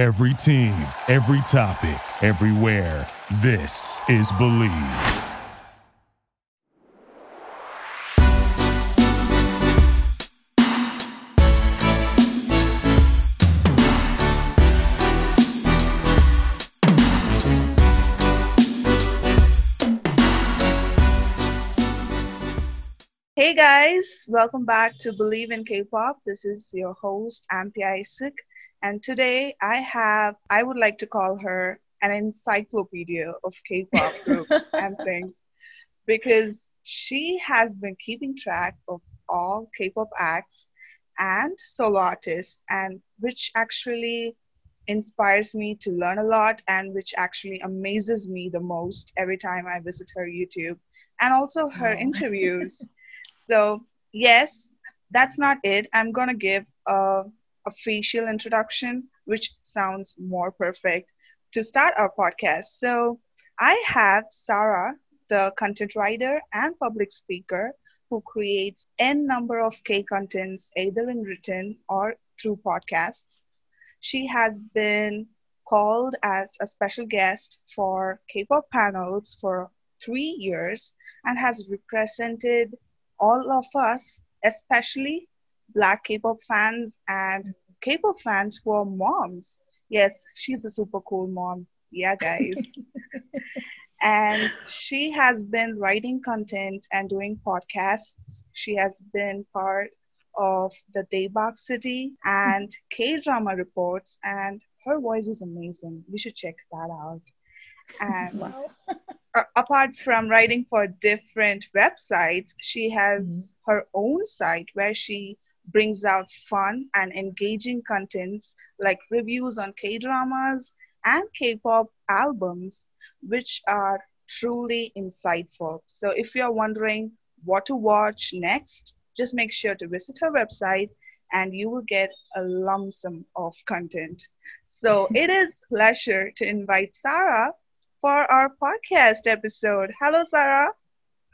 Every team, every topic, everywhere. This is Believe. Hey guys, welcome back to Believe in K-pop. This is your host Anthea Isaac, and today I have I would like to call her an encyclopedia of K-pop groups and things because she has been keeping track of all K-pop acts and solo artists and which actually inspires me to learn a lot and which actually amazes me the most every time I visit her YouTube and also her Aw. interviews. So, yes, that's not it. I'm going to give a, a facial introduction, which sounds more perfect to start our podcast. So, I have Sarah, the content writer and public speaker who creates n number of K contents either in written or through podcasts. She has been called as a special guest for K-pop panels for 3 years and has represented all of us, especially Black K-pop fans and K-pop fans who are moms. Yes, she's a super cool mom. Yeah, guys. and she has been writing content and doing podcasts. She has been part of the Daybak City and K drama reports, and her voice is amazing. You should check that out. And Wow. apart from writing for different websites, she has mm-hmm. her own site where she brings out fun and engaging contents like reviews on K dramas and K pop albums, which are truly insightful. So, if you're wondering what to watch next, just make sure to visit her website and you will get a lump sum of content. So, it is pleasure to invite Sarah for our podcast episode. Hello, Sarah.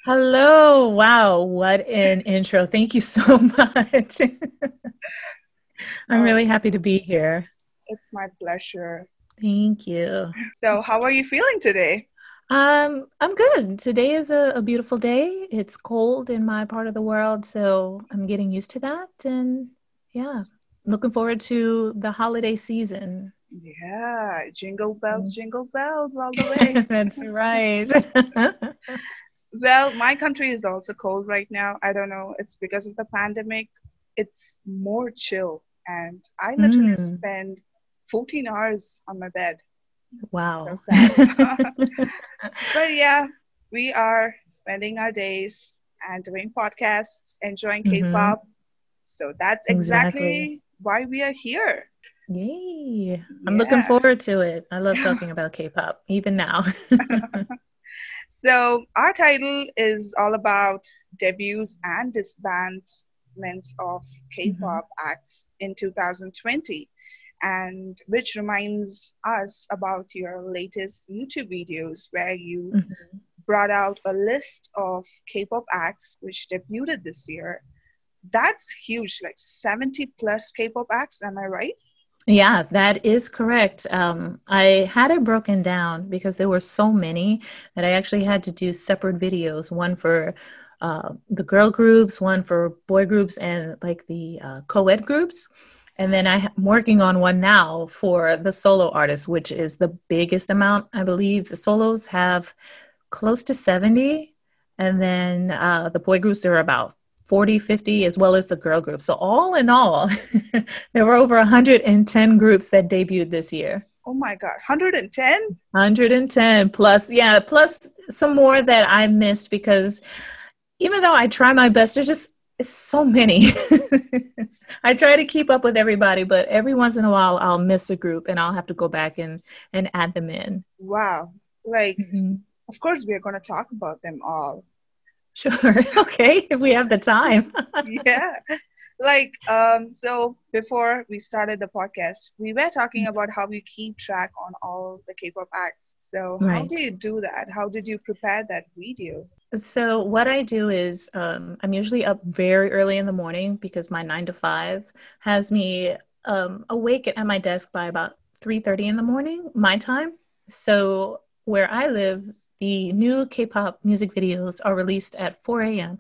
Hello. Wow. What an intro. Thank you so much. I'm really happy to be here. It's my pleasure. Thank you. So, how are you feeling today? Um, I'm good. Today is a, a beautiful day. It's cold in my part of the world, so I'm getting used to that. And yeah, looking forward to the holiday season. Yeah, jingle bells, jingle bells all the way. That's right. Well, my country is also cold right now. I don't know. It's because of the pandemic. It's more chill, and I literally Mm. spend 14 hours on my bed. wow. So sad. But yeah, we are spending our days and doing podcasts, enjoying Mhm. K-pop. So that's exactly, Exactly. why we are here. Yay. I'm looking forward to it. I love talking about K-pop, even now. So our title is all about debuts and disbandments of K-pop acts in 2020, and which reminds us about your latest YouTube videos where you Mhm. brought out a list of K-pop acts which debuted this year. That's huge, like 70 plus K-pop acts. Am I right? Yeah, that is correct. Um, I had it broken down because there were so many that I actually had to do separate videos, one for uh, the girl groups, one for boy groups, and like the uh, co-ed groups. And then I'm working on one now for the solo artists, which is the biggest amount. I believe the solos have close to 70. And then uh, the boy groups, are about 40, 50, as well as the girl group. So, all in all, there were over 110 groups that debuted this year. Oh my God, 110? 110 plus, yeah, plus some more that I missed because even though I try my best, there's just it's so many. I try to keep up with everybody, but every once in a while I'll miss a group and I'll have to go back and, and add them in. Wow. Like, Mhm. of course, we are going to talk about them all. Sure. okay. If we have the time. yeah. Like, um, so before we started the podcast, we were talking about how you keep track on all the K-pop acts. So how do you do that? How did you prepare that video? So what I do is um, I'm usually up very early in the morning because my nine to five has me um, awake at my desk by about 3:30 in the morning my time. So where I live, the new K-pop music videos are released at 4 a.m.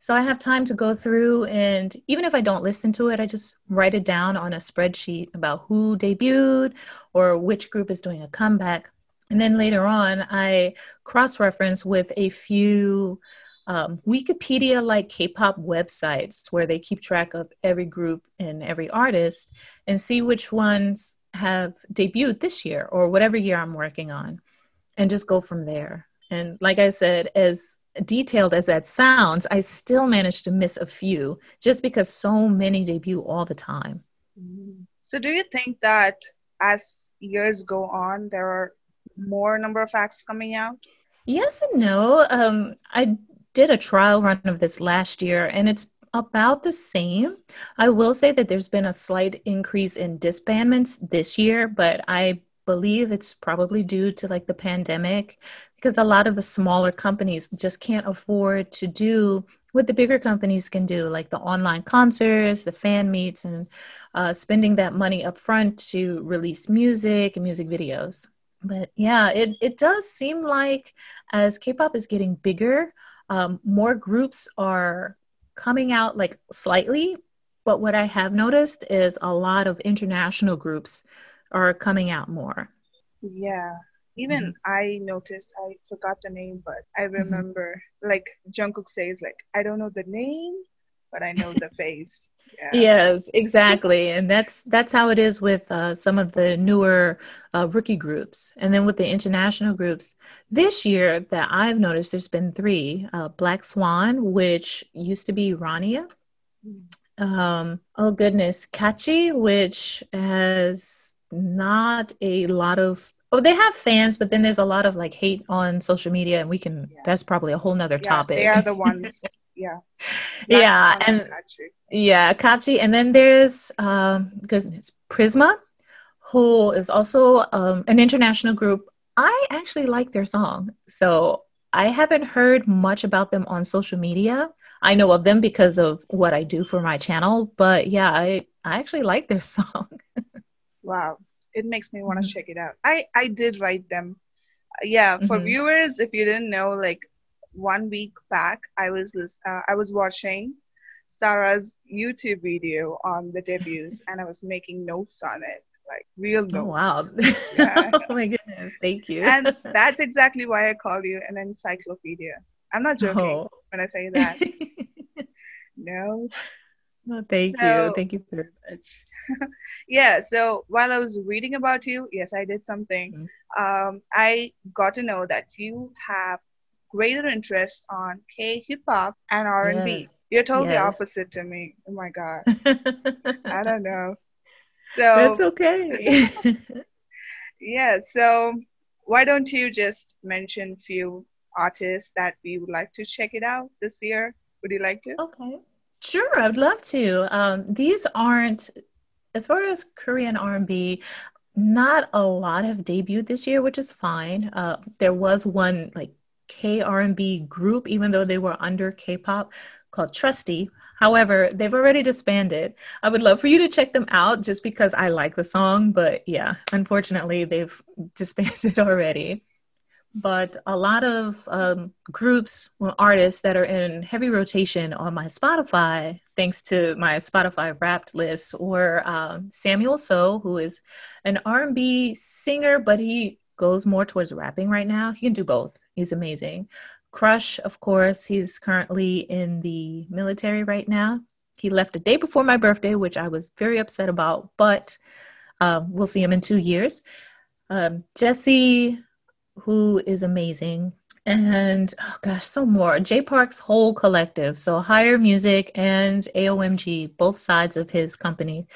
So I have time to go through and even if I don't listen to it, I just write it down on a spreadsheet about who debuted or which group is doing a comeback. And then later on, I cross reference with a few um, Wikipedia like K pop websites where they keep track of every group and every artist and see which ones have debuted this year or whatever year I'm working on and just go from there. And like I said, as detailed as that sounds, I still managed to miss a few just because so many debut all the time. So, do you think that as years go on, there are more number of acts coming out? Yes and no. Um, I did a trial run of this last year, and it's about the same. I will say that there's been a slight increase in disbandments this year, but I believe it's probably due to like the pandemic because a lot of the smaller companies just can't afford to do what the bigger companies can do, like the online concerts, the fan meets, and uh, spending that money up front to release music and music videos. But yeah, it, it does seem like as K pop is getting bigger, um, more groups are coming out like slightly. But what I have noticed is a lot of international groups are coming out more. Yeah. Even mm-hmm. I noticed I forgot the name, but I mm-hmm. remember mm-hmm. like Jungkook says like I don't know the name, but I know the face. Yeah. Yes, exactly, and that's that's how it is with uh, some of the newer uh, rookie groups, and then with the international groups. This year, that I've noticed, there's been three: uh, Black Swan, which used to be Rania. Mm-hmm. Um, oh goodness, Kachi, which has not a lot of oh they have fans but then there's a lot of like hate on social media and we can yeah. that's probably a whole nother yeah, topic. they are the ones. Yeah. Yeah and Kachi. yeah Kachi and then there's um goodness Prisma who is also um, an international group. I actually like their song so I haven't heard much about them on social media. I know of them because of what I do for my channel but yeah I I actually like their song Wow, it makes me want to mm-hmm. check it out. I I did write them. Uh, yeah, for mm-hmm. viewers, if you didn't know, like one week back, I was uh, I was watching Sarah's YouTube video on the debuts, and I was making notes on it, like real oh, notes. Oh, wow! Yeah. oh my goodness, thank you. and that's exactly why I call you an encyclopedia. I'm not joking oh. when I say that. no. No, thank so, you. Thank you very much. yeah so while i was reading about you yes i did something. Mm-hmm. um, i got to know that you have greater interest on k hip hop and r&b yes. you're totally yes. opposite to me. Oh my god. I don't know. So that's okay. Yeah so why don't you just mention few artists that we would like to check it out this year? Would you like to? Okay. Sure, I'd love to. Um, these aren't as far as Korean R&B, not a lot have debuted this year, which is fine. Uh, there was one like K R&B group, even though they were under K-pop, called Trusty. However, they've already disbanded. I would love for you to check them out just because I like the song, but yeah, unfortunately, they've disbanded already but a lot of um, groups or artists that are in heavy rotation on my Spotify, thanks to my Spotify Wrapped list, or um, Samuel Seo, who is an R&B singer, but he goes more towards rapping right now. He can do both. He's amazing. Crush, of course, he's currently in the military right now. He left a day before my birthday, which I was very upset about, but uh, we'll see him in two years. Um, Jessi who is amazing. And oh gosh, so more. Jay Park's whole collective, so Higher Music and AOMG, both sides of his company,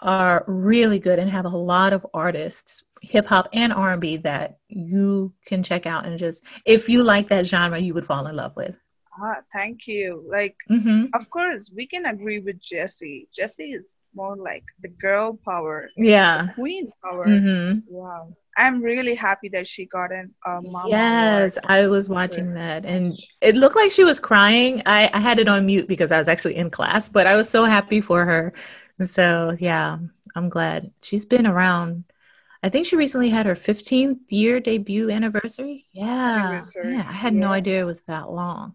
are really good and have a lot of artists, hip hop and R&B, that you can check out and just if you like that genre, you would fall in love with. Ah, thank you. Like, mm-hmm. of course, we can agree with Jessi. Jessi is more like the girl power, yeah, queen power. Mm-hmm. Wow. I'm really happy that she got an uh, mom. Yes, I was watching that, and it looked like she was crying. I, I had it on mute because I was actually in class, but I was so happy for her. So yeah, I'm glad she's been around. I think she recently had her 15th year debut anniversary. Yeah. Anniversary. Yeah, I had yeah. no idea it was that long.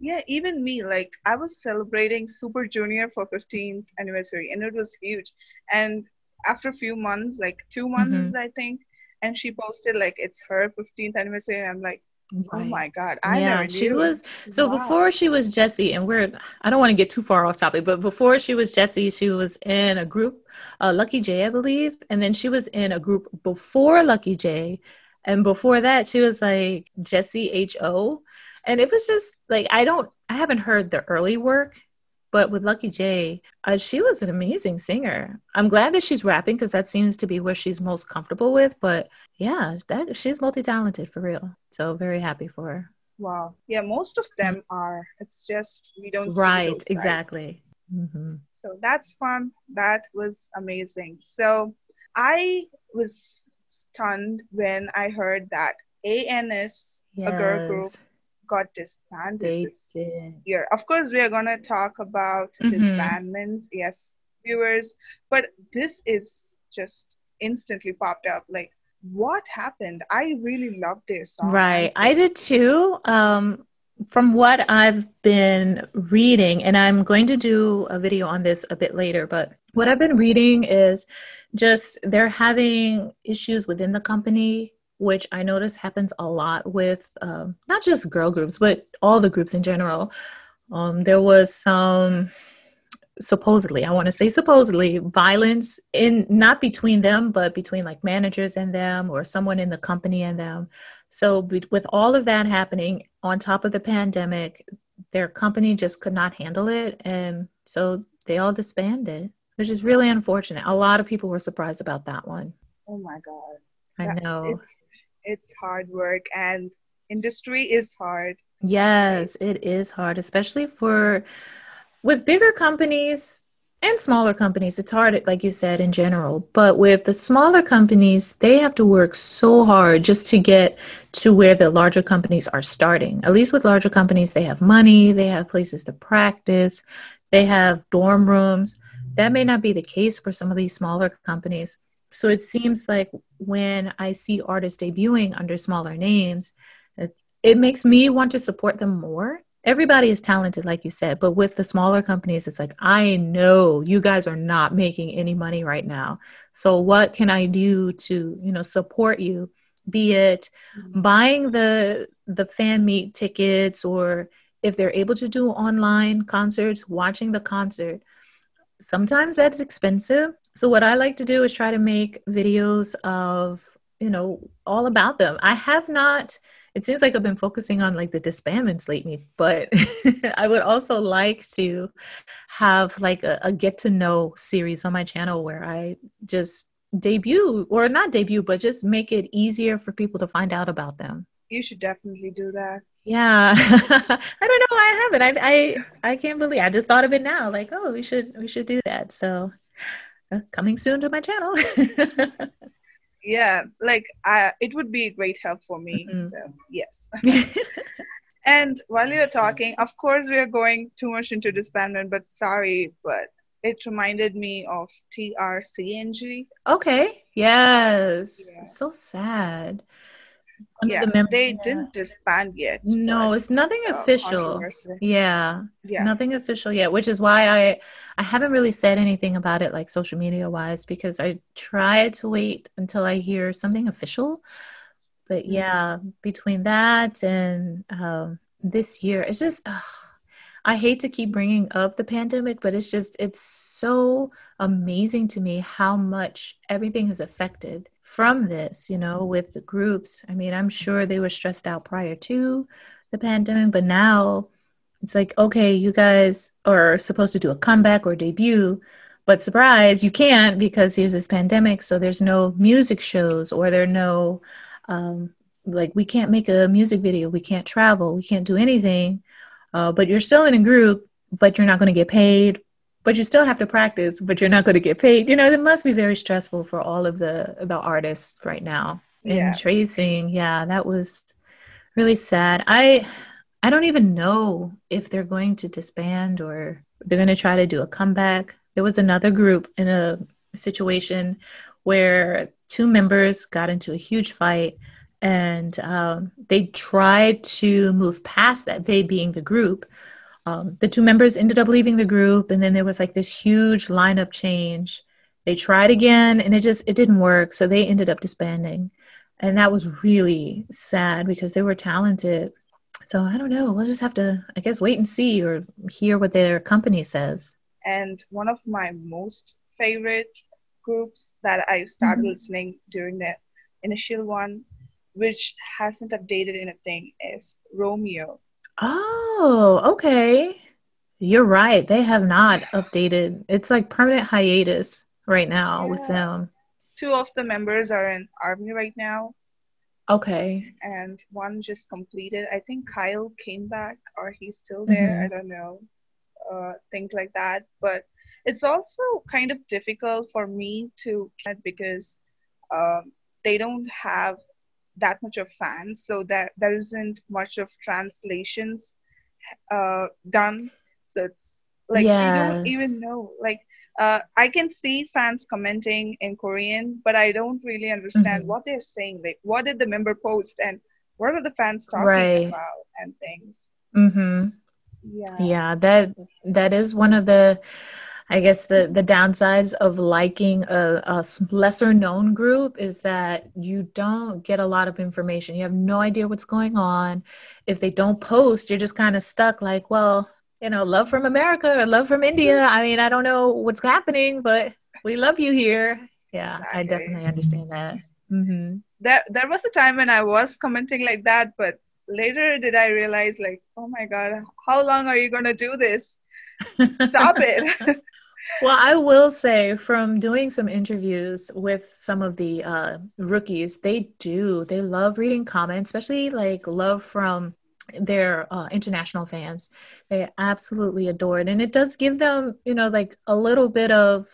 Yeah, even me, like I was celebrating Super Junior for 15th anniversary and it was huge. And after a few months, like two months, mm-hmm. I think, and she posted like it's her 15th anniversary. And I'm like, oh right. oh my God, I yeah. She was, so wow. before she was Jessi, and we're, I don't want to get too far off topic, but before she was Jessi, she was in a group, uh, Lucky J, I believe. And then she was in a group before Lucky J. And before that, she was like Jesse H.O and it was just like I don't I haven't heard the early work, but with Lucky J, uh, she was an amazing singer. I'm glad that she's rapping because that seems to be where she's most comfortable with. But yeah, that she's multi talented for real. So very happy for her. Wow. Yeah, most of them are. It's just we don't. Right. exactly. Mm-hmm. So that's fun. That was amazing. So I was stunned when I heard that ANS, yes. a girl group, got disbanded this year. Of course, we are going to talk about mm-hmm. disbandments, yes, viewers, but this is just instantly popped up. Like, what happened? I really loved their song. Right, I did too. Um, from what I've been reading, and I'm going to do a video on this a bit later, but what I've been reading is just they're having issues within the company which I notice happens a lot with um, not just girl groups, but all the groups in general. Um, there was some supposedly, I want to say supposedly, violence in not between them, but between like managers and them or someone in the company and them. So, with all of that happening on top of the pandemic, their company just could not handle it. And so they all disbanded, which is really unfortunate. A lot of people were surprised about that one. Oh my God. I know. It's, it's hard work and industry is hard. Yes, it is hard, especially for with bigger companies and smaller companies. It's hard, like you said, in general. But with the smaller companies, they have to work so hard just to get to where the larger companies are starting. At least with larger companies, they have money, they have places to practice, they have dorm rooms. That may not be the case for some of these smaller companies. So it seems like when I see artists debuting under smaller names, it, it makes me want to support them more. Everybody is talented, like you said, but with the smaller companies, it's like, I know you guys are not making any money right now. So what can I do to, you know, support you? Be it mm-hmm. buying the the fan meet tickets or if they're able to do online concerts, watching the concert. Sometimes that's expensive so what I like to do is try to make videos of, you know, all about them. I have not it seems like I've been focusing on like the disbandments lately, but I would also like to have like a, a get to know series on my channel where I just debut or not debut, but just make it easier for people to find out about them. You should definitely do that. Yeah, I don't know why I haven't. I I I can't believe I just thought of it now. Like, oh, we should we should do that. So coming soon to my channel. yeah, like I, it would be a great help for me. Mm-hmm. So yes. and while you're talking, of course, we are going too much into disbandment, but sorry, but it reminded me of TRCNG. Okay. Yes. Yeah. So sad yeah, the they didn't disband yet. No, it's nothing uh, official. Yeah, yeah, nothing official yet. Which is why I I haven't really said anything about it like social media wise because I try to wait until I hear something official. But mm-hmm. yeah, between that and um, this year, it's just. Uh, I hate to keep bringing up the pandemic, but it's just, it's so amazing to me how much everything has affected from this, you know, with the groups. I mean, I'm sure they were stressed out prior to the pandemic, but now it's like, okay, you guys are supposed to do a comeback or debut, but surprise, you can't because here's this pandemic. So there's no music shows or there are no, um, like, we can't make a music video, we can't travel, we can't do anything. Uh, but you're still in a group, but you're not going to get paid but you still have to practice but you're not going to get paid you know it must be very stressful for all of the the artists right now and yeah. tracing yeah that was really sad i i don't even know if they're going to disband or they're going to try to do a comeback there was another group in a situation where two members got into a huge fight and um, they tried to move past that, they being the group. Um, the two members ended up leaving the group, and then there was like this huge lineup change. They tried again, and it just it didn't work, so they ended up disbanding, and that was really sad because they were talented. So I don't know. We'll just have to, I guess, wait and see or hear what their company says. And one of my most favorite groups that I started mm-hmm. listening during the initial one which hasn't updated anything is Romeo. Oh, okay. You're right. They have not updated. It's like permanent hiatus right now yeah. with them. Two of the members are in army right now. Okay. And one just completed. I think Kyle came back or he's still there. Mm-hmm. I don't know. Uh, things like that. But it's also kind of difficult for me to get because um, they don't have that much of fans, so that there isn't much of translations uh, done. So it's like yes. I don't even know. Like uh, I can see fans commenting in Korean, but I don't really understand mm-hmm. what they're saying. Like, what did the member post, and what are the fans talking right. about, and things. Mm-hmm. Yeah. Yeah. That that is one of the I guess the the downsides of liking a, a, lesser known group is that you don't get a lot of information. You have no idea what's going on. If they don't post, you're just kind of stuck. Like, well, you know, love from America or love from India. I mean, I don't know what's happening, but we love you here. Yeah, exactly. I definitely understand that. Mm-hmm. There, there was a time when I was commenting like that, but later did I realize, like, oh my god, how long are you gonna do this? Stop it. well, I will say from doing some interviews with some of the uh, rookies, they do. They love reading comments, especially like love from their uh, international fans. They absolutely adore it. And it does give them, you know, like a little bit of,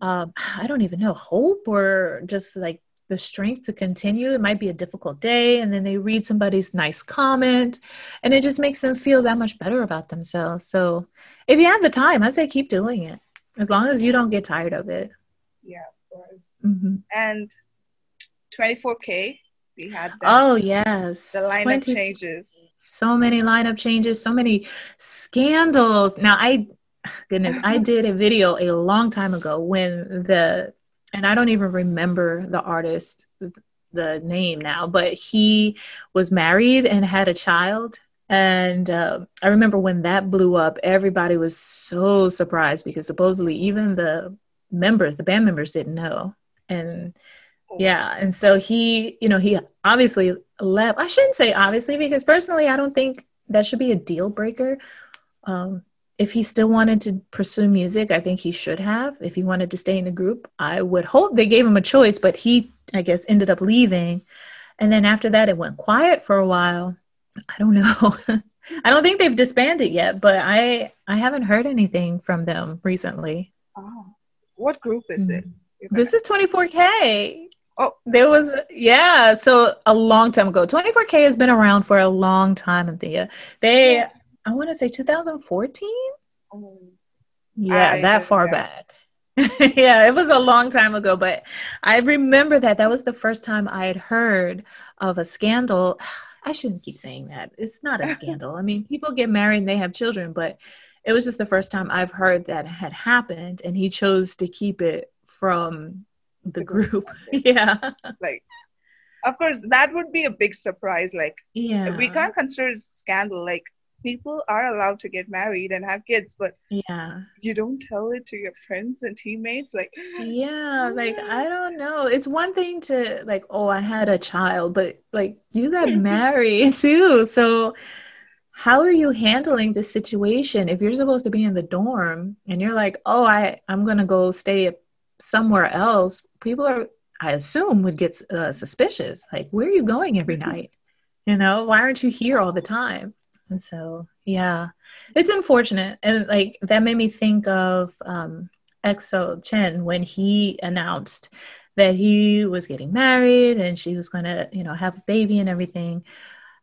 um, I don't even know, hope or just like the strength to continue. It might be a difficult day, and then they read somebody's nice comment, and it just makes them feel that much better about themselves. So, if you have the time, I say keep doing it. As long as you don't get tired of it. Yeah, of course. Mm-hmm. And 24K, we had Oh, yes. The lineup 20, changes. So many lineup changes, so many scandals. Now, I, goodness, I did a video a long time ago when the, and I don't even remember the artist, the name now, but he was married and had a child and uh, I remember when that blew up, everybody was so surprised because supposedly even the members, the band members, didn't know. And oh. yeah, and so he, you know, he obviously left. I shouldn't say obviously because personally, I don't think that should be a deal breaker. Um, if he still wanted to pursue music, I think he should have. If he wanted to stay in the group, I would hope they gave him a choice, but he, I guess, ended up leaving. And then after that, it went quiet for a while. I don't know. I don't think they've disbanded yet, but I I haven't heard anything from them recently. Oh, what group is it? Mm-hmm. This is 24K. Oh, there was yeah. So a long time ago, 24K has been around for a long time, Anthea. They, yeah. I want to say 2014. Oh, yeah, I that far back. yeah, it was a long time ago, but I remember that that was the first time I had heard of a scandal I shouldn't keep saying that. It's not a scandal. I mean, people get married and they have children, but it was just the first time I've heard that had happened, and he chose to keep it from the, the group. group. yeah. Like, of course, that would be a big surprise. Like, yeah, we can't consider it scandal. Like, people are allowed to get married and have kids, but yeah, you don't tell it to your friends and teammates. Like, yeah, like I don't know. It's one thing to like, oh, I had a child, but like you got married too. So how are you handling this situation if you're supposed to be in the dorm and you're like, oh, I I'm gonna go stay somewhere else? People are, I assume, would get uh, suspicious. Like, where are you going every night? You know, why aren't you here all the time? And so, yeah, it's unfortunate. And like that made me think of um, EXO Chen when he announced that he was getting married and she was going to, you know, have a baby and everything,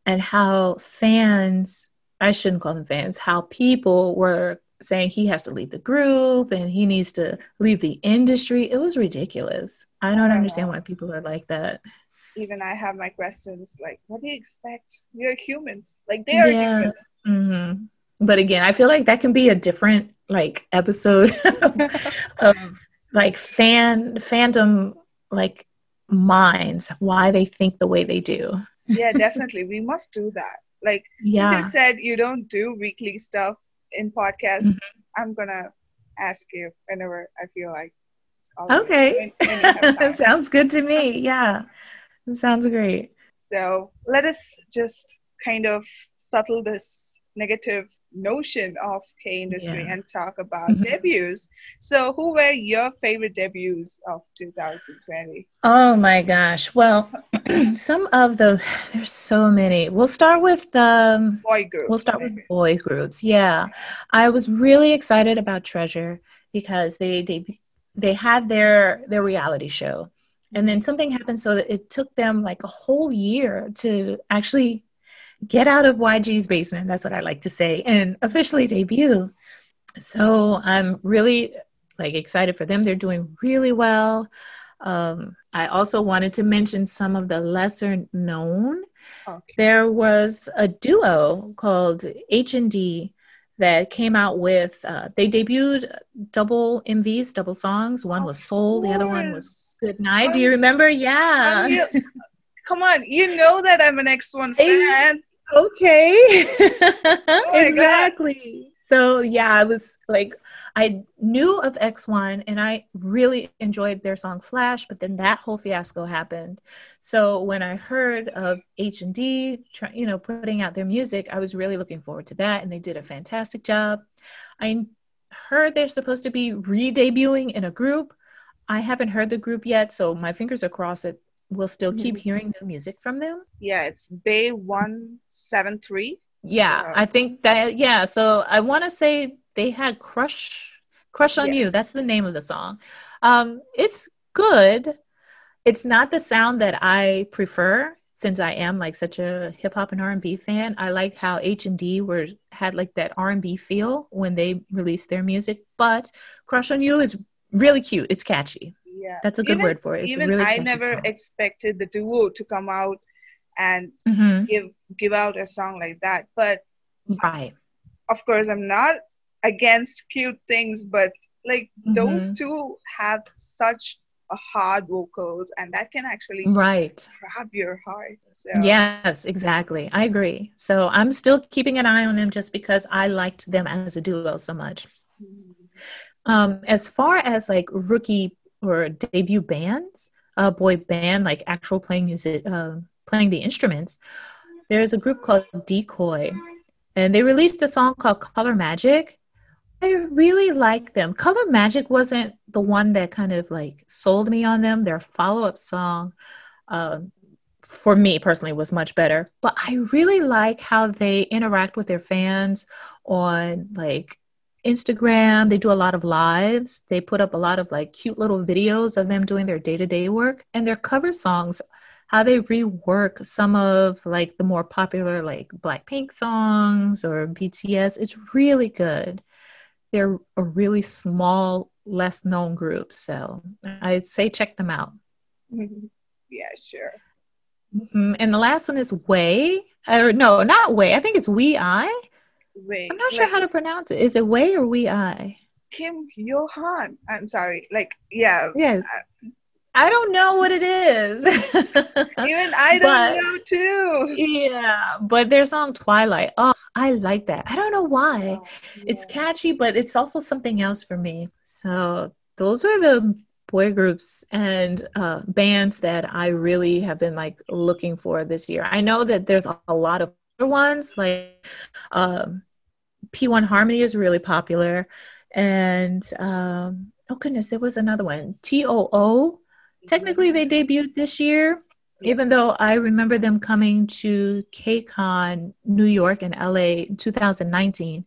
and how fans, I shouldn't call them fans, how people were saying he has to leave the group and he needs to leave the industry. It was ridiculous. I don't understand why people are like that. Even I have my questions like, what do you expect? We're humans. Like they are yeah. humans. Mm-hmm. But again, I feel like that can be a different like episode of like fan fandom like minds why they think the way they do. yeah, definitely. We must do that. Like yeah. you just said you don't do weekly stuff in podcast. Mm-hmm. I'm gonna ask you whenever I feel like. Okay. Sounds good to me. Yeah. Sounds great. So let us just kind of settle this negative notion of K industry yeah. and talk about mm-hmm. debuts. So, who were your favorite debuts of 2020? Oh my gosh! Well, some of the there's so many. We'll start with the um, boy groups. We'll start maybe. with boy groups. Yeah, I was really excited about Treasure because they they they had their their reality show. And then something happened so that it took them like a whole year to actually get out of YG's basement. That's what I like to say, and officially debut. So I'm really like excited for them. They're doing really well. Um, I also wanted to mention some of the lesser known. Okay. There was a duo called H and D that came out with. Uh, they debuted double MVs, double songs. One was Soul, the other one was Good Night. Do you remember? Yeah. come on, you know that I'm an X1 fan. Okay. oh exactly. So yeah, I was like, I knew of X1 and I really enjoyed their song Flash, but then that whole fiasco happened. So when I heard of H and D, you know, putting out their music, I was really looking forward to that, and they did a fantastic job. I heard they're supposed to be re-debuting in a group. I haven't heard the group yet, so my fingers are crossed that we'll still keep mm-hmm. hearing new music from them. Yeah, it's BAE173. Yeah, uh, I think that, yeah. So I want to say they had Crush, Crush on yeah. You. That's the name of the song. Um, it's good. It's not the sound that I prefer since I am like such a hip hop and R&B fan. I like how H&D were had like that R&B feel when they released their music, but Crush on You is really cute. It's catchy yeah that's a good even, word for it it's even really i never song. expected the duo to come out and mm-hmm. give give out a song like that but right of course i'm not against cute things but like mm-hmm. those two have such a hard vocals and that can actually right grab your heart so. yes exactly i agree so i'm still keeping an eye on them just because i liked them as a duo so much mm-hmm. Um, as far as like rookie or debut bands, a boy band like actual playing music, uh, playing the instruments. There's a group called Decoy, and they released a song called Color Magic. I really like them. Color Magic wasn't the one that kind of like sold me on them. Their follow up song, uh, for me personally, was much better. But I really like how they interact with their fans on like Instagram. They do a lot of lives. They put up a lot of like cute little videos of them doing their day to day work and their cover songs. How they rework some of like the more popular like Blackpink songs or BTS. It's really good. They're a really small, less known group. So I say check them out. Yeah, sure. Mm-hmm. And the last one is Way. Or no, not Way. I think it's We I. Wei. I'm not sure how to pronounce it. Is it Wei or Wei I? Kim Johan. I'm sorry. Like, yeah. Yes. I, I don't know what it is. Even I don't but, know too. Yeah, but their song Twilight. Oh, I like that. I don't know why. Oh, yeah. It's catchy, but it's also something else for me. So those are the boy groups and uh, bands that I really have been like looking for this year. I know that there's a, lot of other ones like um, P1 Harmony is really popular. And um, oh goodness, there was another one. TOO. Technically, they debuted this year, even though I remember them coming to KCON New York and LA in 2019.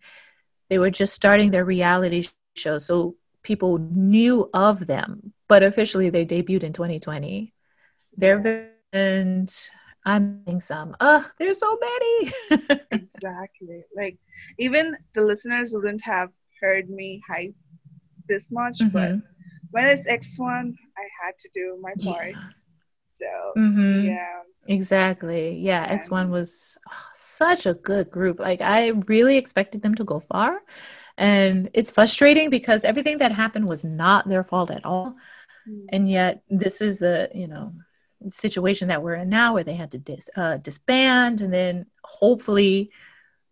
They were just starting their reality show, so people knew of them, but officially they debuted in 2020. They're and I'm missing some. Ugh, there's so many. exactly. Like even the listeners wouldn't have heard me hype this much, Mhm. but when it's X1, I had to do my part. Yeah. So Mhm. yeah, Exactly. Yeah, X1 was oh, such a good group. Like I really expected them to go far. And it's frustrating because everything that happened was not their fault at all. Mm. And yet this is the, you know, situation that we're in now where they had to dis- uh, disband and then hopefully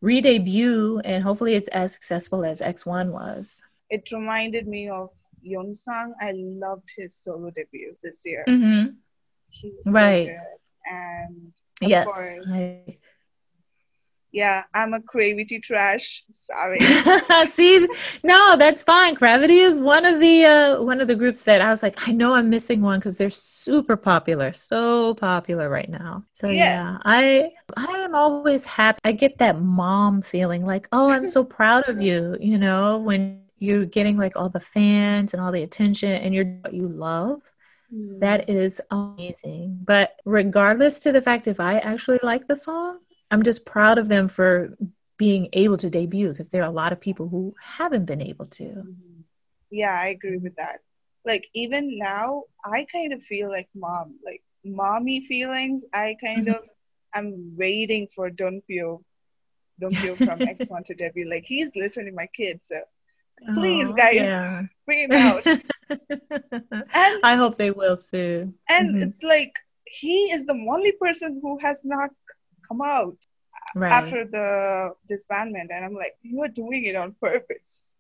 re-debut and hopefully it's as successful as X1 was. it reminded me of Yoon Sang. I loved his solo debut this year. Mm-hmm. So Right. good. And Of Yes. course. I- yeah, I'm a CRAVITY trash. Sorry. See, no, that's fine. CRAVITY is one of the uh one of the groups that I was like, I know I'm missing one because they're super popular, so popular right now. So Yeah. yeah. I I am always happy. I get that mom feeling like, oh, I'm so proud of you, you know, when you're getting like all the fans and all the attention and you're what you love. Mm. That is amazing. But regardless to the fact if I actually like the song, I'm just proud of them for being able to debut because there are a lot of people who haven't been able to. Mhm. Yeah, I agree with that. Like even now, I kind of feel like mom, like mommy feelings. I kind Mhm. of I'm waiting for Dongpyo, Dongpyo from X1 to debut. Like he's literally my kid, so Please, Aw, guys. Yeah. bring him out. And I hope they will soon. and Mhm. it's like he is the only person who has not come out Right. after the disbandment, and I'm like, you are doing it on purpose.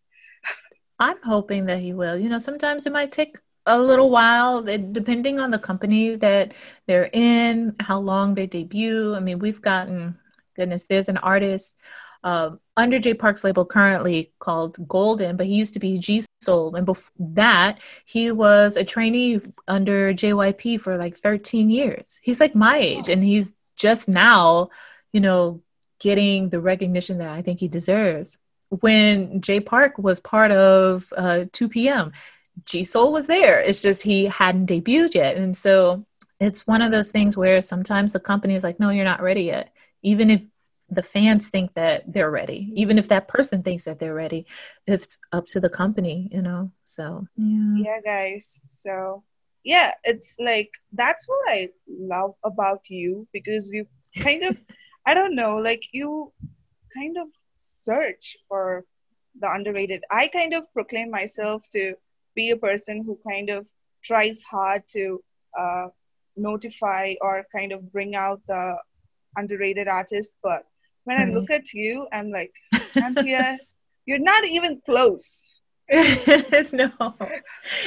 I'm hoping that he will. You know, sometimes it might take a little while, depending on the company that they're in, how long they debut. I mean, we've gotten, goodness, there's an artist uh, under Jay Park's label currently called Golden, but he used to be G Soul. And before that, he was a trainee under JYP for like 13 years. He's like my age, and he's just now, you know, getting the recognition that I think he deserves when Jay Park was part of uh, 2PM G Soul was there. It's just he hadn't debuted yet. And so it's one of those things where sometimes the company is like, no, you're not ready yet. Even if the fans think that they're ready, even if that person thinks that they're ready, it's up to the company, you know? So, yeah. Yeah, guys. So yeah, it's like that's what I love about you because you kind of I don't know, like you kind of search for the underrated. I kind of proclaim myself to be a person who kind of tries hard to uh, notify or kind of bring out the underrated artist, But when I look at you, I'm like, Anthea, you're not even close. no,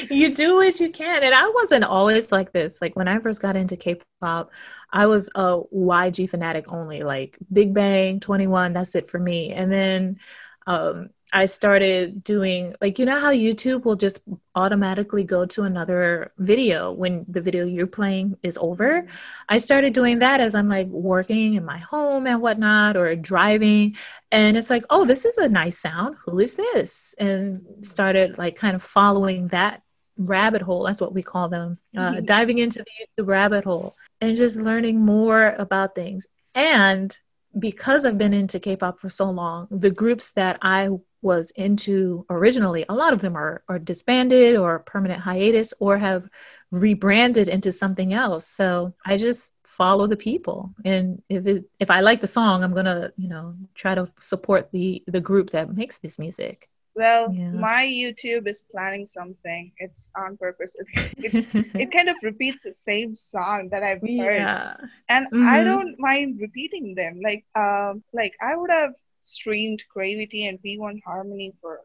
you do what you can. And I wasn't always like this. Like when I first got into K pop, I was a YG fanatic only, like Big Bang, 2NE1, that's it for me. And then um, I started doing, like, you know how YouTube will just automatically go to another video when the video you're playing is over? I started doing that as I'm like working in my home and whatnot or driving. And it's like, oh, this is a nice sound. Who is this? And started like kind of following that rabbit hole. That's what we call them, uh, Mhm. diving into the YouTube rabbit hole and just learning more about things. And because I've been into K pop for so long, the groups that I was into originally, a lot of them are, are disbanded or permanent hiatus or have rebranded into something else. So I just follow the people. And if it, if I like the song, I'm gonna, you know, try to support the the group that makes this music. Well, Yeah. my YouTube is planning something. It's on purpose. It's, it, it kind of repeats the same song that I've heard, yeah. and I Mhm. don't mind repeating them. Like, um, like I would have streamed CRAVITY and P1 Harmony for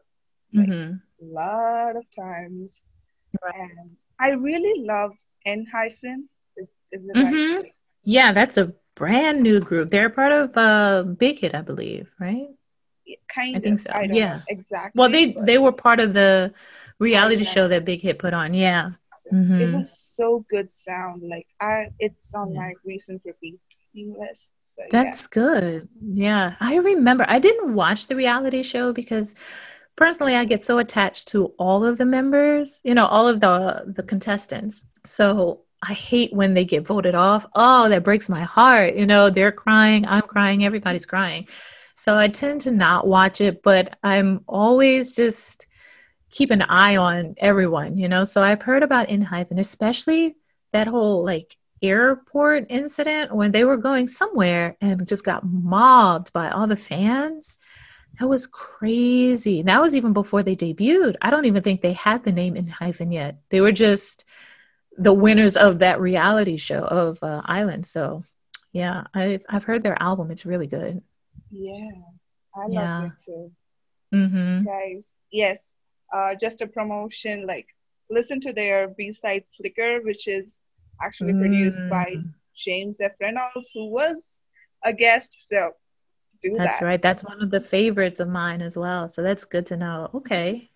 Like- Mhm. a lot of times, Right. and I really love ENHYPEN. Is is it Mhm. right? Yeah, that's a brand new group. They're part of uh Big Hit, I believe, right? Yeah, Kind I of. think so, I don't yeah. exactly. Well, they they were part of the reality yeah. show that Big Hit put on. Yeah. it Mhm. was so good sound. Like I, it's on Yeah. my recent repeat list. So yeah. That's good. Yeah. I remember I didn't watch the reality show because personally I get so attached to all of the members, you know, all of the the contestants. So I hate when they get voted off. Oh, that breaks my heart. You know, they're crying, I'm crying, everybody's crying. So I tend to not watch it, but I'm always just keep an eye on everyone, you know. So I've heard about Enhypen, especially that whole like airport incident when they were going somewhere and just got mobbed by all the fans. That was crazy. That was even before they debuted. I don't even think they had the name ENHYPEN yet. They were just the winners of that reality show of uh, I-LAND. So, yeah, I've I've heard their album. It's really good. Yeah, I Yeah. love it too. Mm-hmm. Guys, yes, uh, just a promotion. Like, listen to their B-side Flicker, which is actually produced by Mm. James F. Reynolds, who was a guest. So, do that. That's that. right. That's one of the favorites of mine as well. So that's good to know. Okay.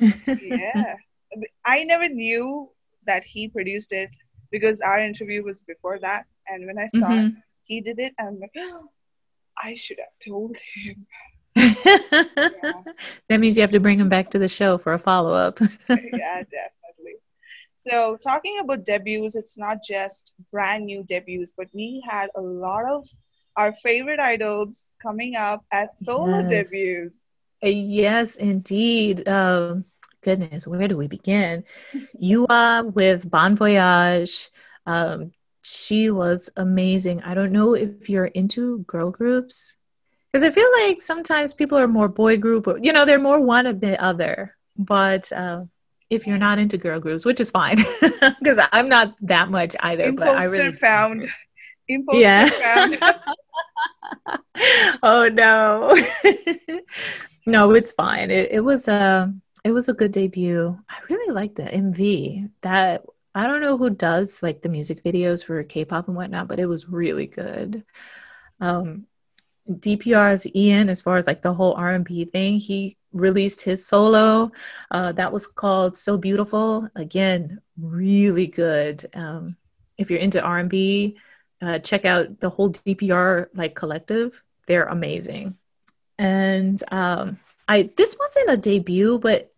yeah. I never knew that he produced it because our interview was before that. And when I saw Mhm. he did it, I'm like, I should have told him. that means you have to bring him back to the show for a follow up. yeah, definitely. So, talking about debuts, it's not just brand new debuts, but we had a lot of our favorite idols coming up as solo Yes. debuts. yes, indeed. Um, goodness, where do we begin? YooA with Bon Voyage. Um, she was amazing. I don't know if you're into girl groups because I feel like sometimes people are more boy group or you know they're more one or the other. But uh, if you're not into girl groups, which is fine because I'm not that much either. but I really found. Imposter Yeah. found. oh no no it's fine it, it was a it was a good debut i really liked the mv that i don't know who does like the music videos for k-pop and whatnot but it was really good um dpr's ian as far as like the whole r&b thing he released his solo uh that was called so beautiful again really good um if you're into r&b uh, check out the whole DPR like collective. They're amazing. And um, I this wasn't a debut, but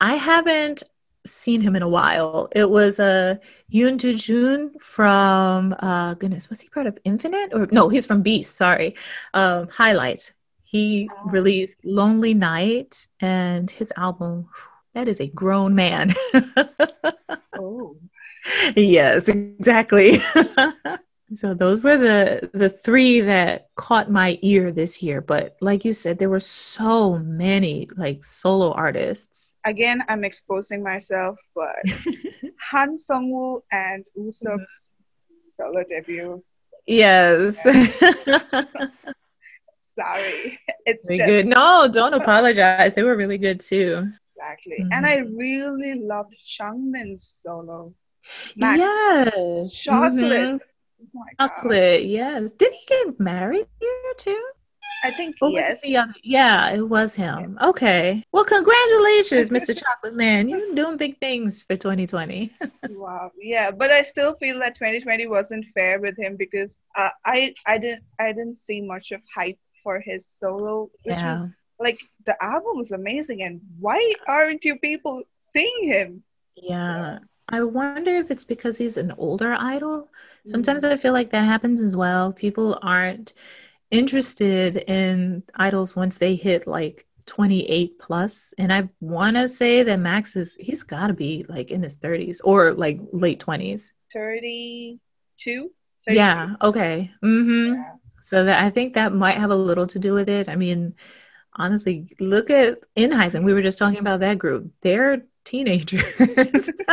I haven't seen him in a while. It was uh, Yoon Do Jun from uh, goodness, was he part of Infinite or no? He's from Beast. Sorry, um, Highlight. He Ah. released Lonely Night and his album. That is a grown man. oh. yes, exactly. so those were the the three that caught my ear this year. But like you said, there were so many like solo artists. Again, I'm exposing myself, but Han Sung Woo and Usopp's solo debut. yes. Sorry. It's just good. No, don't apologize. They were really good too. exactly. Mhm. And I really loved Changmin's solo. Max, Yes. Chocolate. Mhm. Oh. Chocolate. Yes. Did he get married here too? I think Or yes. it? Yeah, it was him. Okay. Well, congratulations, Mr. Chocolate Man. You're doing big things for 2020. Wow. Yeah, but I still feel that 2020 wasn't fair with him because uh, I I didn't I didn't see much of hype for his solo, which Yeah. was like the album was amazing, and why aren't you people seeing him? Yeah. I wonder if it's because he's an older idol. Sometimes I feel like that happens as well. People aren't interested in idols once they hit like 28 plus. And I want to say that Max is, he's got to be like in his 30s or like late 20s. 32? Yeah. Okay. Mm-hmm. Yeah. So that I think that might have a little to do with it. I mean, honestly, look at ENHYPEN we were just talking about that group. They're teenagers.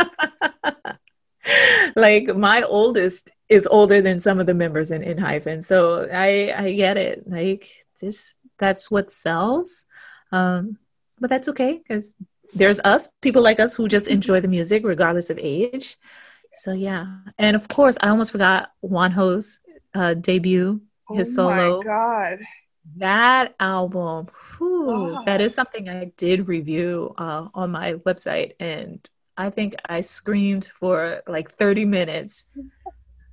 like my oldest is older than some of the members in ENHYPEN So I I get it. Like this that's what sells. Um, but that's okay because there's us, people like us who just enjoy the music regardless of age. So yeah. And of course, I almost forgot Wonho's uh, debut, his solo. oh solo. my god. That album, whew, Oh. that is something I did review uh, on my website, and I think I screamed for like 30 minutes.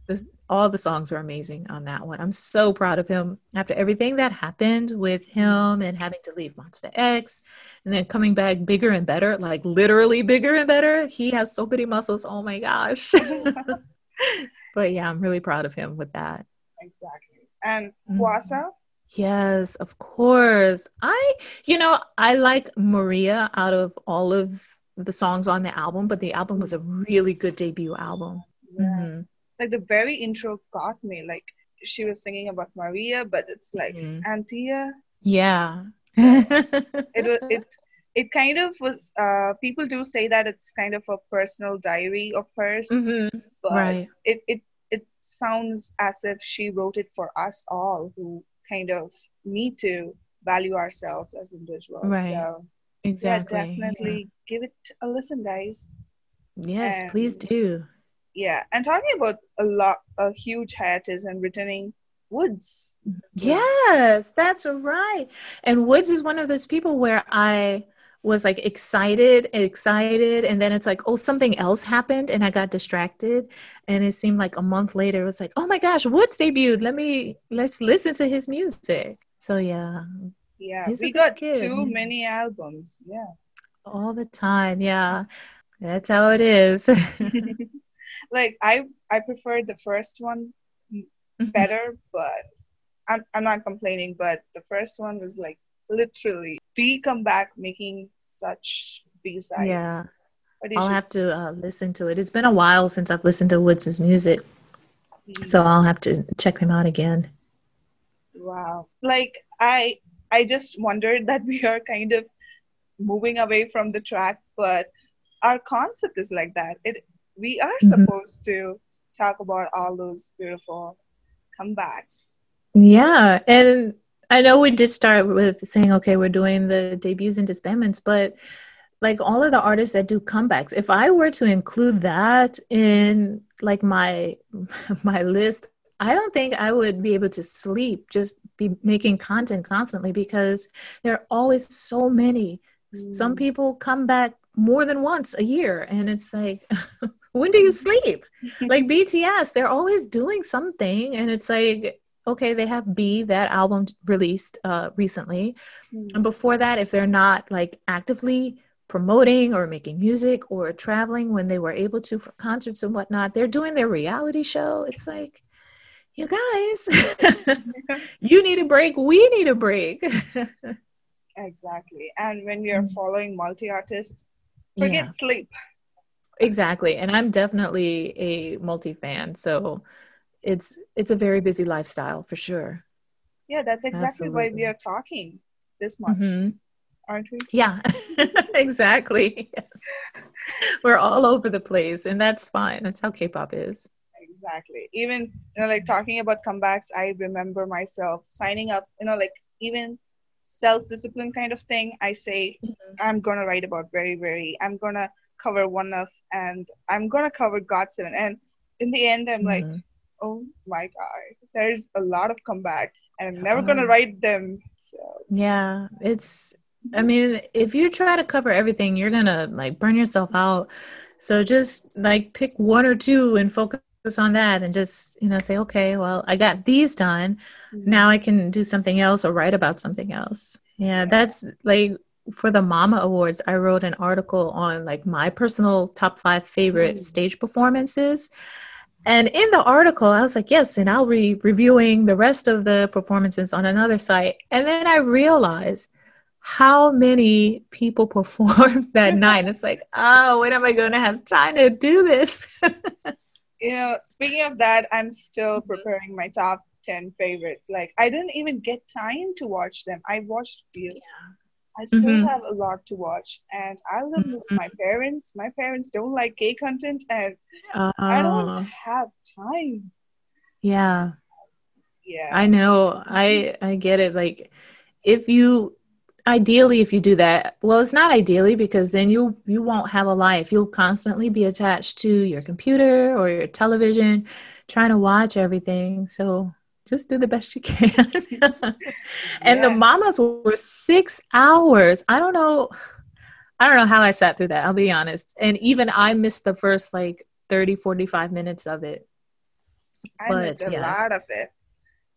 This, all the songs are amazing on that one. I'm so proud of him after everything that happened with him and having to leave Monsta X and then coming back bigger and better, like literally bigger and better. He has so many muscles. Oh my gosh. but yeah, I'm really proud of him with that. Exactly. And Mhm. Yes, of course. I, you know, I like Maria out of all of the songs on the album, but the album was a really good debut album. Yeah. Mm-hmm. Like the very intro got me. Like she was singing about Maria, but it's like Mhm. Anthea. Yeah. It was it it kind of was uh people do say that it's kind of a personal diary of hers, Mhm. but Right. it, it it sounds as if she wrote it for us all who kind of need to value ourselves as individuals. Right. So Exactly. yeah, definitely give it a listen, guys. Yes, please do. Yeah, and talking about a lot, a huge hiatus and returning WOODZ. Yes, that's right. And WOODZ is one of those people where I was like excited, excited, and then it's like, oh, something else happened, and I got distracted. And it seemed like a month later, it was like, oh my gosh, WOODZ debuted. Let me let's listen to his music. So yeah, Yeah, He's we got kid, too many albums. Yeah. all the time. Yeah, that's how it is. like I I preferred the first one mm-hmm. better, but I'm I'm not complaining, but the first one was like literally the comeback making such B-sides. yeah, I'll have to uh, listen to it. It's been a while since I've listened to WOODZ' music, Mm, so I'll have to check them out again. wow. Like I I just wondered that we are kind of moving away from the track, but our concept is like that. It we are Mhm. supposed to talk about all those beautiful comebacks. Yeah, and I know we did start with saying, okay, we're doing the debuts and disbandments, but like all of the artists that do comebacks, if I were to include that in like my my list, I don't think I would be able to sleep just be making content constantly because there are always so many. Some Mm. people come back more than once a year, and it's like, when do you sleep? like BTS, they're always doing something, and it's like, okay, they have BE, that album released uh, recently, and before that, if they're not like actively promoting or making music or traveling when they were able to for concerts and whatnot, they're doing their reality show. It's like, you guys, you need a break. We need a break. Exactly. And when you're Mm. following multi artists, forget Yeah. sleep. Exactly. And I'm definitely a multi fan. So it's it's a very busy lifestyle for sure. Yeah, that's exactly why we are talking this much, Mhm. aren't we? Yeah, exactly. We're all over the place, and that's fine. That's how K-pop is. Exactly. Even you know, like talking about comebacks, I remember myself signing up. You know, like even self-discipline kind of thing. I say I'm gonna write about very, very. I'm gonna cover one of, and I'm gonna cover GOT7. And in the end, I'm like, Mhm. Oh my god, there's a lot of comeback, and I'm never gonna write them. So yeah, it's. I mean, if you try to cover everything, you're gonna like burn yourself out. So just like pick one or two and focus on that, and just you know say, okay, well, I got these done. now I can do something else or write about something else. Yeah, that's like for the Mama Awards, I wrote an article on like my personal top five favorite Mm. stage performances. And in the article, I was like, yes, and I'll be reviewing the rest of the performances on another site. And then I realized how many people performed that night. It's like, oh, when am I going to have time to do this? you know, speaking of that, I'm still Mhm. preparing my top 10 favorites. Like, I didn't even get time to watch them. I watched few. I still Mhm. have a lot to watch. And I live with my parents. My parents don't like gay content, and I Oh, don't have time. yeah. Yeah. I know. I I get it. Like if you ideally if you do that, well it's not ideally because then you you won't have a life. You'll constantly be attached to your computer or your television trying to watch everything. So just do the best you can. and the Yeah. mamas were 6 hours. I don't know I don't know how I sat through that. I'll be honest. And even I missed the first like 30 45 minutes of it. I missed a yeah. lot of it.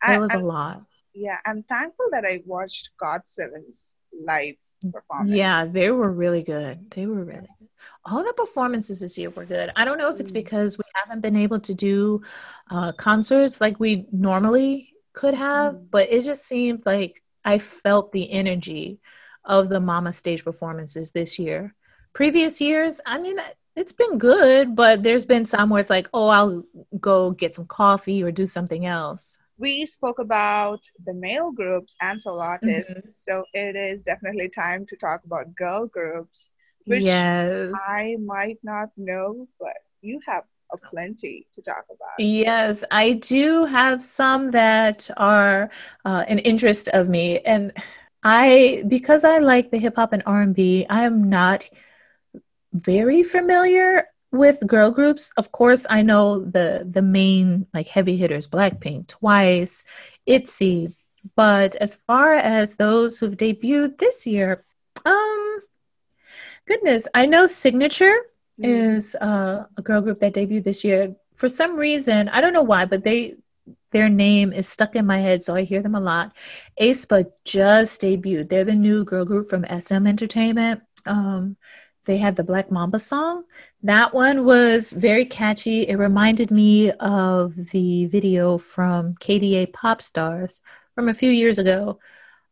That I, was a I'm- lot. yeah, I'm thankful that I watched GOT7's live performance. Yeah, they were really good. They were really good. All the performances this year were good. I don't know if it's Mm. because we haven't been able to do uh, concerts like we normally could have, mm. but it just seemed like I felt the energy of the Mama stage performances this year. Previous years, I mean, it's been good, but there's been some where it's like, oh, I'll go get some coffee or do something else. We spoke about the male groups and solo artists, mm-hmm. so it is definitely time to talk about girl groups, which yes. I might not know, but you have a plenty to talk about. Yes, I do have some that are uh, an interest of me, and I because I like the hip hop and R and B, I am not very familiar with girl groups. Of course, I know the the main like heavy hitters, Blackpink, Twice, ITZY, but as far as those who've debuted this year, um, goodness, I know cignature mm. is uh, a girl group that debuted this year. For some reason, I don't know why, but they their name is stuck in my head, so I hear them a lot. aespa just debuted. They're the new girl group from SM Entertainment. Um, they had the Black Mamba song. That one was very catchy. It reminded me of the video from KDA Pop Stars from a few years ago.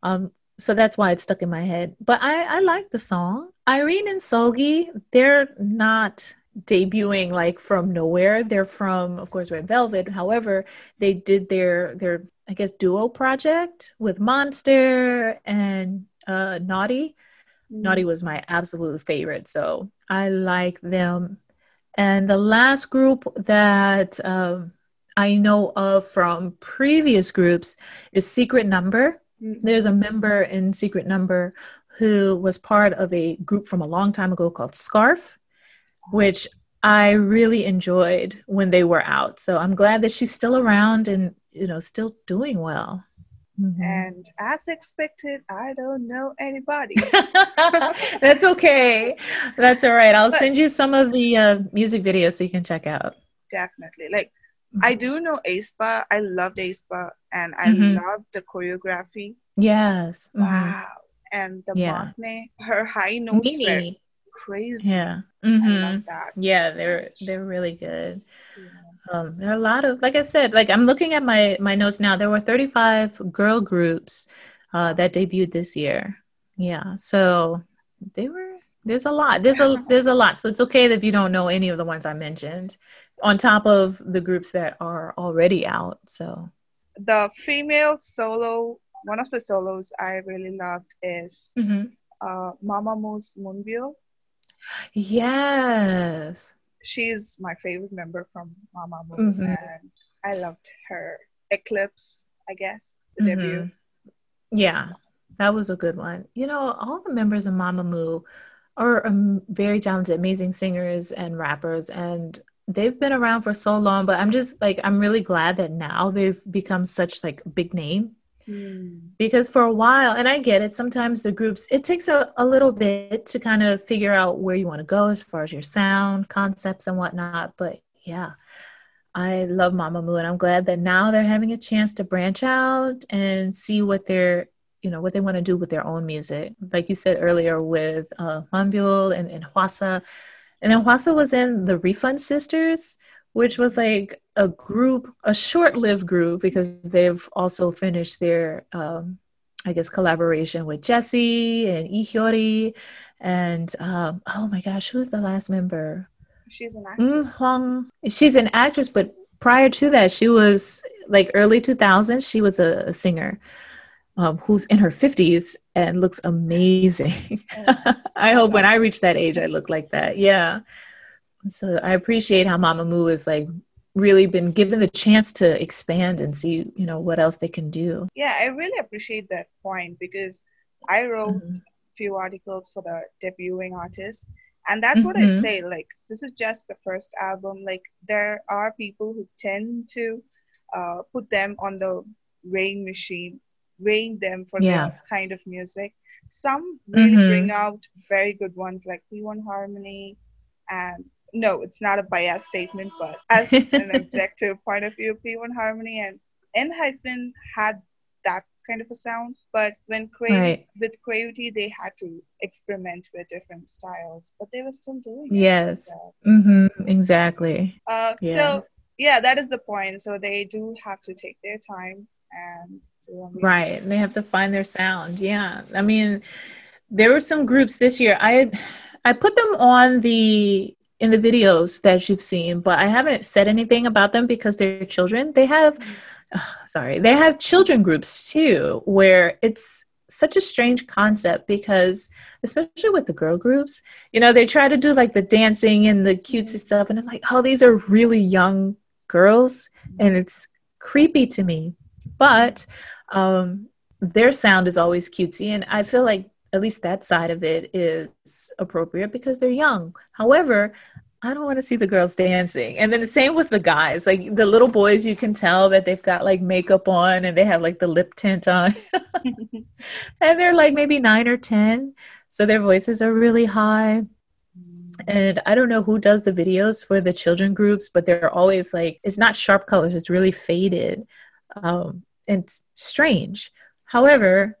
Um, so that's why it stuck in my head. But I, I like the song. Irene and Seulgi, they're not debuting like from nowhere. They're from, of course, Red Velvet. However, they did their their I guess duo project with Monster and uh, Naughty. Naughty was my absolute favorite. So I like them. And the last group that um, I know of from previous groups is Secret Number. Mm-hmm. There's a member in Secret Number who was part of a group from a long time ago called Scarf, which I really enjoyed when they were out. So I'm glad that she's still around and you know still doing well. Mm-hmm. And as expected, I don't know anybody. That's okay. That's all right. I'll but, send you some of the uh, music videos so you can check out. Definitely. Like, mm-hmm. I do know aespa. I loved aespa and I mm-hmm. loved the choreography. Yes. Mm-hmm. Wow. And the yeah. her high notes were crazy. Yeah. Mm-hmm. Yeah, they're they're really good. Yeah. Um, there are a lot of, like I said, like I'm looking at my my notes now. There were 35 girl groups uh, that debuted this year. Yeah, so they were. There's a lot. There's a there's a lot. So it's okay if you don't know any of the ones I mentioned, on top of the groups that are already out. So the female solo, one of the solos I really loved is mm-hmm. uh, Mamamoo's Moonbyul. Yes she's my favorite member from Mamamoo, mm-hmm. and I loved her Eclipse, I guess, the mm-hmm. debut. Yeah, that was a good one. You know, all the members of Mama Mamamoo are um, very talented, amazing singers and rappers, and they've been around for so long. But I'm just like, I'm really glad that now they've become such like big name Mm. Because for a while, and I get it, sometimes the groups, it takes a, a little bit to kind of figure out where you want to go as far as your sound, concepts, and whatnot. But yeah, I love Mama Mamamoo, and I'm glad that now they're having a chance to branch out and see what they're, you know, what they want to do with their own music. Like you said earlier with uh, Moonbyul and, and Hwasa. And then Hwasa was in the Refund Sisters, which was like a group, a short-lived group, because they've also finished their, um, I guess, collaboration with Jessi and Lee Hyori, and um, oh my gosh, who's the last member? She's an actress. Mm-hmm. She's an actress, but prior to that, she was like early 2000s. She was a, a singer. Um, who's in her 50s and looks amazing. I hope when I reach that age, I look like that. Yeah. So I appreciate how Mamamoo is like really been given the chance to expand and see, you know, what else they can do. Yeah, I really appreciate that point because I wrote mm-hmm. a few articles for the debuting artists. And that's mm-hmm. what I mm-hmm. say. Like, this is just the first album. Like, there are people who tend to uh, put them on the weighing machine, weighing them for yeah. the kind of music. Some really mm-hmm. bring out very good ones like P1 Harmony and no, it's not a biased statement, but as an objective point of view, P1 Harmony and ENHYPEN had that kind of a sound, but when right. with CRAVITY, they had to experiment with different styles, but they were still doing it. Yes, mm-hmm. exactly. Uh, yes. So yeah, that is the point. So they do have to take their time and right. They have to find their sound. Yeah. I mean, there were some groups this year. I I put them on the in the videos that you've seen, but I haven't said anything about them because they're children. They have, oh, sorry, they have children groups too, where it's such a strange concept because, especially with the girl groups, you know, they try to do like the dancing and the cutesy stuff, and I'm like, oh, these are really young girls, and it's creepy to me. But um, their sound is always cutesy, and I feel like at least that side of it is appropriate because they're young. However, I don't want to see the girls dancing. And then the same with the guys. Like the little boys, you can tell that they've got like makeup on and they have like the lip tint on. and they're like maybe nine or 10. So their voices are really high. And I don't know who does the videos for the children groups, but they're always like, it's not sharp colors, it's really faded um, and strange. However,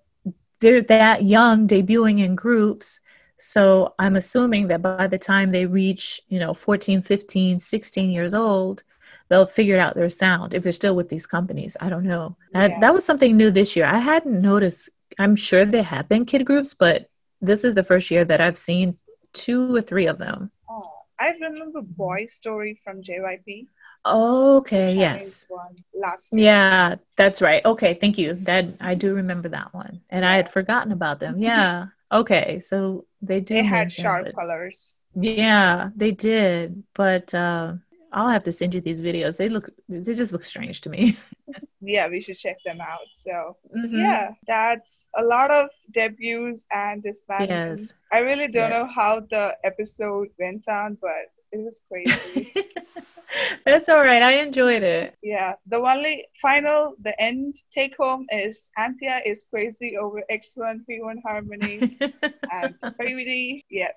they're that young debuting in groups. So i'm assuming that by the time they reach you know 14 15 16 years old they'll figure out their sound if they're still with these companies. I don't know. That, yeah. that was something new this year. I hadn't noticed i'm sure there have been kid groups but this is the first year that i've seen two or three of them. Oh i remember boy story from jyp Okay, yes. last year. Yeah, that's right. Okay, thank you. That I do remember that one. And I had forgotten about them. Yeah. okay, so they did. They had sharp but, colors. Yeah, they did. But uh I'll have to send you these videos. They look they just look strange to me. yeah, we should check them out. So mm-hmm. yeah, that's a lot of debuts and disbandments. Yes. I really don't yes. know how the episode went on, but it was crazy. That's all right. I enjoyed it. Yeah. The only final, the end take home is Anthea is crazy over X1 P1 Harmony and Baby. Yes.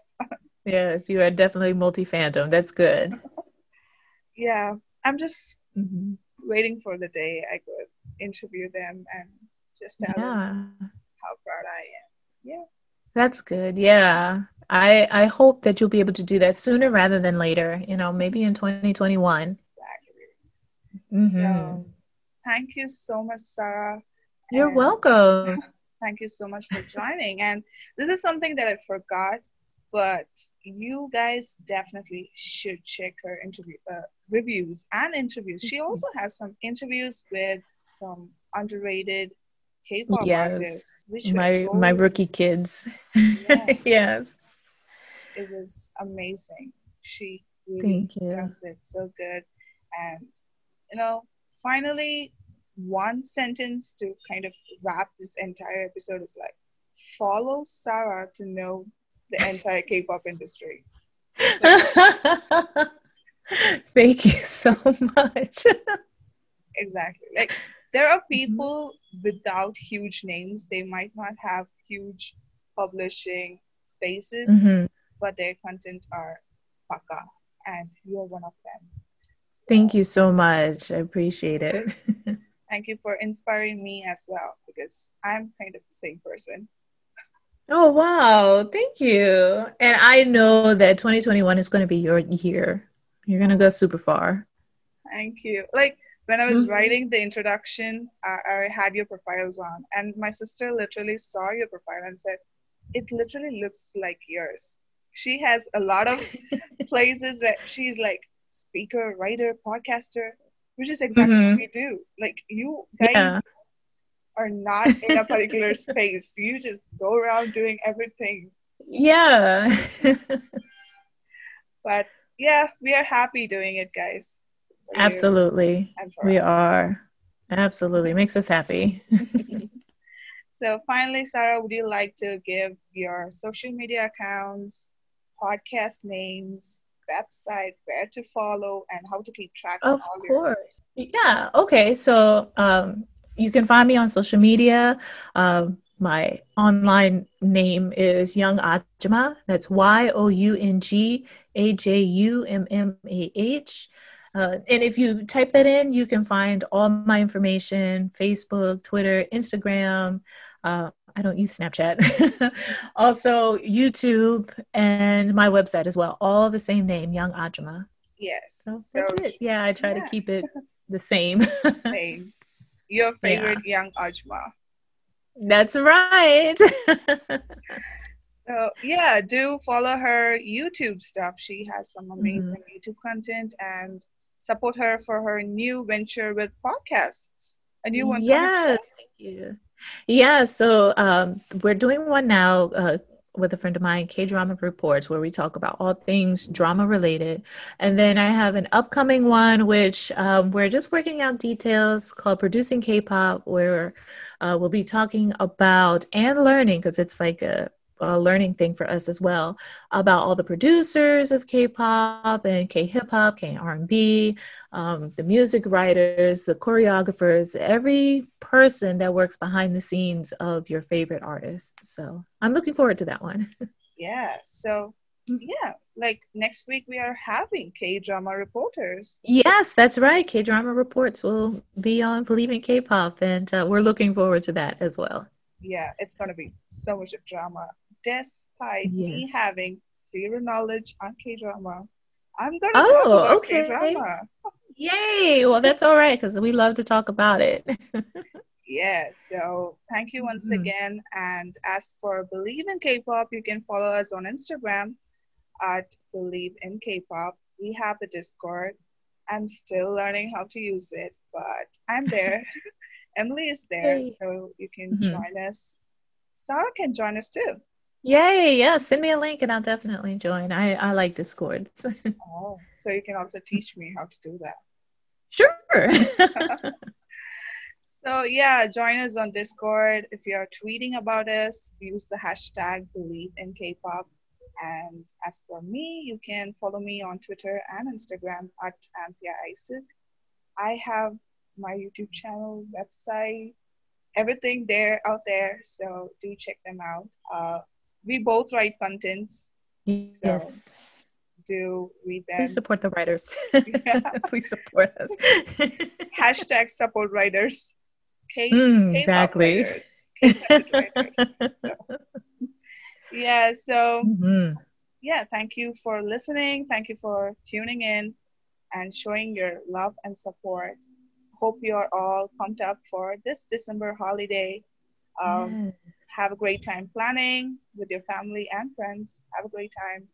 yes, you are definitely multi fandom. That's good. yeah. I'm just mm-hmm. waiting for the day I could interview them and just tell yeah. them how proud I am. Yeah. That's good. Yeah. I I hope that you'll be able to do that sooner rather than later. You know, maybe in 2021. Exactly. Mm-hmm. So, thank you so much, Sarah. You're and welcome. Thank you so much for joining. And this is something that I forgot, but you guys definitely should check her interview uh, reviews and interviews. She also has some interviews with some underrated K-pop yes. artists. my my rookie kids. Yes it was amazing. She really does it so good. And, you know, finally, one sentence to kind of wrap this entire episode is like, follow Sarah to know the entire K pop industry. Thank you so much. exactly. Like, there are mm-hmm. people mm-hmm. without huge names, they might not have huge publishing spaces. Mm-hmm but their content are paka, and you're one of them. So, thank you so much. I appreciate it. thank you for inspiring me as well because I'm kind of the same person. Oh wow, thank you. And I know that 2021 is going to be your year. You're going to go super far. Thank you. Like when I was mm-hmm. writing the introduction, I, I had your profiles on, and my sister literally saw your profile and said, "It literally looks like yours." She has a lot of places where she's like speaker, writer, podcaster, which is exactly mm-hmm. what we do. Like you guys yeah. are not in a particular space. You just go around doing everything. Yeah. but yeah, we are happy doing it, guys. Absolutely. We are. Absolutely. Makes us happy. so finally, Sarah, would you like to give your social media accounts, podcast names, website, where to follow, and how to keep track of, of course. Your- yeah. Okay. So um, you can find me on social media. Um, my online name is Young Ajumma. That's Y O U N G A J U M M A H. Uh, and if you type that in, you can find all my information Facebook, Twitter, Instagram, uh, I don't use Snapchat. also, YouTube and my website as well. All the same name, Young Ajumma. Yes. So so. Yeah, I try yeah. to keep it the same. same. your favorite yeah. young Ajumma. That's right. so yeah, do follow her YouTube stuff. She has some mm-hmm. amazing mm-hmm. YouTube content and support her for her new venture with podcasts. A new one. Yes, thank you. Yeah, so um, we're doing one now uh, with a friend of mine, K Drama Reports, where we talk about all things drama related. And then I have an upcoming one, which um, we're just working out details called Producing K pop, where uh, we'll be talking about and learning, because it's like a a learning thing for us as well about all the producers of K-pop and K-hip hop, K-R&B, um, the music writers, the choreographers, every person that works behind the scenes of your favorite artist. So I'm looking forward to that one. yeah. So yeah, like next week we are having K drama reporters. Yes, that's right. K drama reports will be on Believe in K-pop, and uh, we're looking forward to that as well. Yeah, it's gonna be so much of drama despite yes. me having zero knowledge on K drama. I'm going to oh, talk about okay. K drama. Yay! Well, that's all right because we love to talk about it. yeah, so thank you once mm-hmm. again. And as for Believe in K pop, you can follow us on Instagram at Believe in K pop. We have a Discord. I'm still learning how to use it, but I'm there. Emily is there, so you can mm-hmm. join us. Sarah can join us too. Yay! Yeah, send me a link and I'll definitely join. I I like Discord. oh, so you can also teach me how to do that. Sure. so yeah, join us on Discord. If you're tweeting about us, use the hashtag Believe in K-pop. And as for me, you can follow me on Twitter and Instagram at Anthea Isaac. I have my YouTube channel, website, everything there out there. So do check them out. Uh, we both write contents. Yes. So do read them. Please support the writers. Please support us. Hashtag support writers. K- mm, exactly. Writers. So. Yeah, so mm-hmm. yeah, thank you for listening. Thank you for tuning in and showing your love and support. Hope you are all pumped up for this December holiday. Um, yes have a great time planning with your family and friends. Have a great time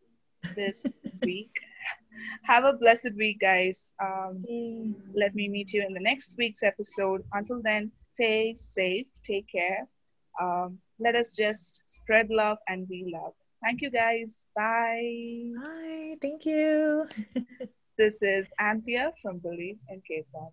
this week. Have a blessed week, guys. Um, mm. Let me meet you in the next week's episode. Until then, stay safe, take care. Um, let us just spread love and be love. Thank you, guys. Bye. Bye. Thank you. this is Anthea from Believe in K-pop.